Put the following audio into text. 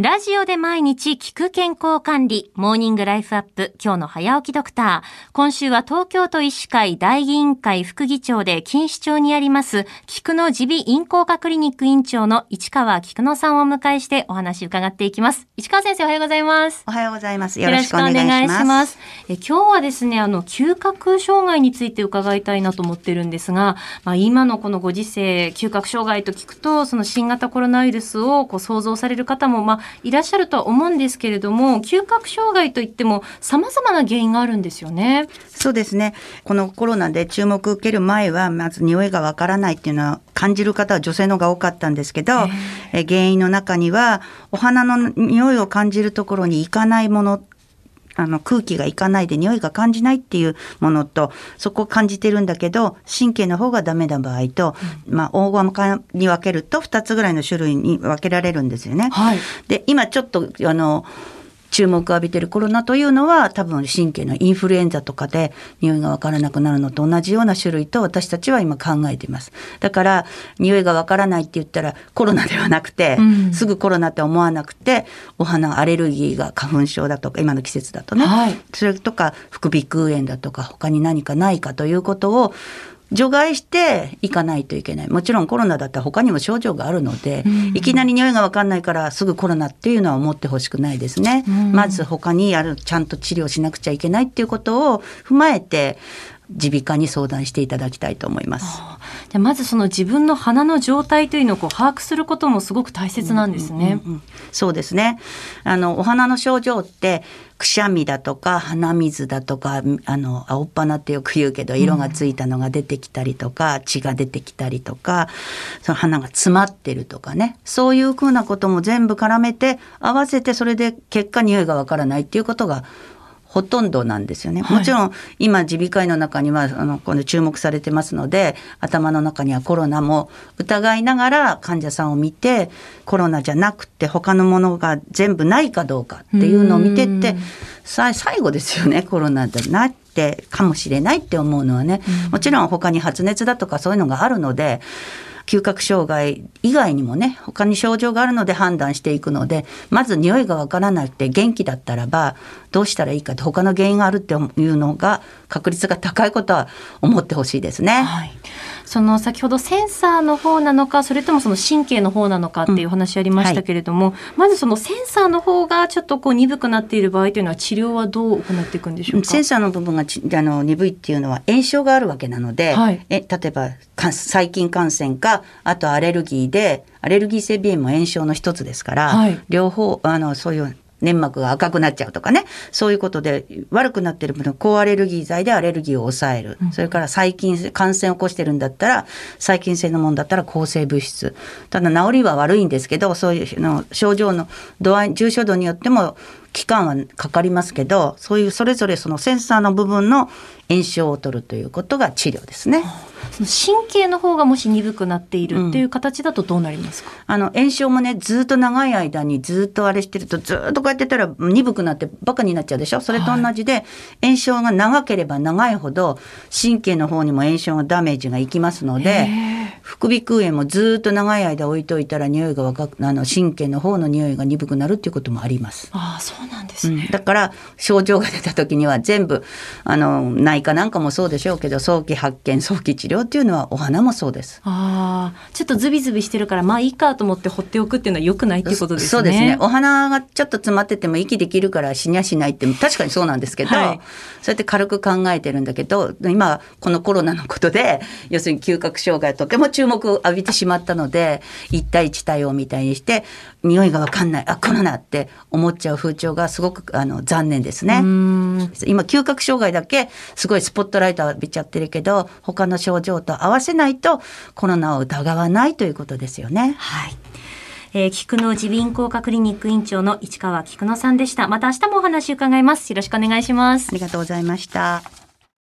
ラジオで毎日聞く健康管理、モーニングライフアップ、今日の早起きドクター。今週は東京都医師会大議員会副議長で錦糸町にあります、菊野耳鼻咽喉科クリニック院長の市川菊野さんをお迎えしてお話伺っていきます。市川先生おはようございます。おはようございます。よろしくお願いします。え今日はですね、あの、嗅覚障害について伺いたいなと思ってるんですが、まあ、今のこのご時世、嗅覚障害と聞くと、その新型コロナウイルスをこう想像される方も、まあ、いらっしゃるとは思うんですけれども、嗅覚障害といっても様々な原因があるんですよね。そうですね。このコロナで注目を受ける前は、まず匂いがわからないっていうのは感じる方は女性の方が多かったんですけど、え原因の中には、お花の匂いを感じるところに行かないものあの空気がいかないで匂いが感じないっていうものとそこを感じてるんだけど神経の方がダメな場合と、うん、まあ大まに分けると2つぐらいの種類に分けられるんですよね。はい、で今ちょっとあの注目を浴びてるコロナというのは多分神経のインフルエンザとかで匂いがわからなくなるのと同じような種類と私たちは今考えています。だから匂いがわからないって言ったらコロナではなくて、うん、すぐコロナって思わなくてお花アレルギーが花粉症だとか今の季節だとね、はい、それとか副鼻腔炎だとか他に何かないかということを除外していかないといけない。もちろんコロナだったら他にも症状があるので、うん、いきなり匂いが分かんないからすぐコロナっていうのは思ってほしくないですね。うん、まず他にやる、ちゃんと治療しなくちゃいけないっていうことを踏まえて、耳鼻科に相談していただきたいと思います。じゃまずその自分の鼻の状態というのをこう把握することもすごく大切なんですね。うんうんうん、そうですね。あのお花の症状ってくしゃみだとか鼻水だとかあの青っ鼻ってよく言うけど色がついたのが出てきたりとか、うん、血が出てきたりとかその鼻が詰まってるとかねそういうふうなことも全部絡めて合わせてそれで結果匂いがわからないっていうことがほとんどなんですよね。もちろん今耳鼻科医の中にはあのこの注目されてますので頭の中にはコロナも疑いながら患者さんを見てコロナじゃなくて他のものが全部ないかどうかっていうのを見てって最後ですよねコロナだなってかもしれないって思うのはね。もちろん他に発熱だとかそういうのがあるので嗅覚障害以外にもね他に症状があるので判断していくのでまず匂いがわからなくて元気だったらばどうしたらいいかって他の原因があるっていうのが確率が高いことは思ってほしいですね。はいその先ほどセンサーの方なのかそれともその神経の方なのかっていう話ありましたけれども、うんはい、まずそのセンサーの方がちょっとこう鈍くなっている場合というのは治療はどう行っていくんでしょうか？センサーの部分がちあの鈍いっていうのは炎症があるわけなので、はい、え例えば細菌感染かあとアレルギーでアレルギー性鼻炎も炎症の一つですから、はい、両方あのそういう粘膜が赤くなっちゃうとかね。そういうことで悪くなってる分高アレルギー剤でアレルギーを抑える、うん、それから細菌感染を起こしてるんだったら細菌性のものだったら抗生物質。ただ治りは悪いんですけどそういうの症状の度合い重症度によっても期間はかかりますけどそういうそれぞれそのセンサーの部分の炎症を取るということが治療ですね。神経の方がもし鈍くなっているっていう形だとどうなりますか、うん、あの炎症もねずっと長い間にずっとあれしてるとずっとこうやってたら鈍くなってバカになっちゃうでしょ？それと同じで、はい、炎症が長ければ長いほど神経の方にも炎症がダメージがいきますので副鼻腔炎もずっと長い間置いといたら匂いが若くあの神経の方の匂いが鈍くなるっていうこともあります。ああそうなんですね、うん、だから症状が出た時には全部あの内科なんかもそうでしょうけど早期発見早期治療っていうのはお花もそうです。ああちょっとズビズビしてるからまあいいかと思って放っておくっていうのは良くないっていうことですね。そうですね。お花がちょっと詰まってても息できるから死にゃしないって確かにそうなんですけど、はい、そうやって軽く考えてるんだけど今このコロナのことで要するに嗅覚障害とても注目を浴びてしまったので一対一対応みたいにして匂いが分かんないあコロナって思っちゃう風潮がすごくあの残念ですね。今嗅覚障害だけすごいスポットライト浴びちゃってるけど他の症状と合わせないとコロナを疑わないということですよね。はいえー、菊野耳鼻咽喉科クリニック院長の市川菊野さんでした。また明日もお話伺います。よろしくお願いします。ありがとうございました。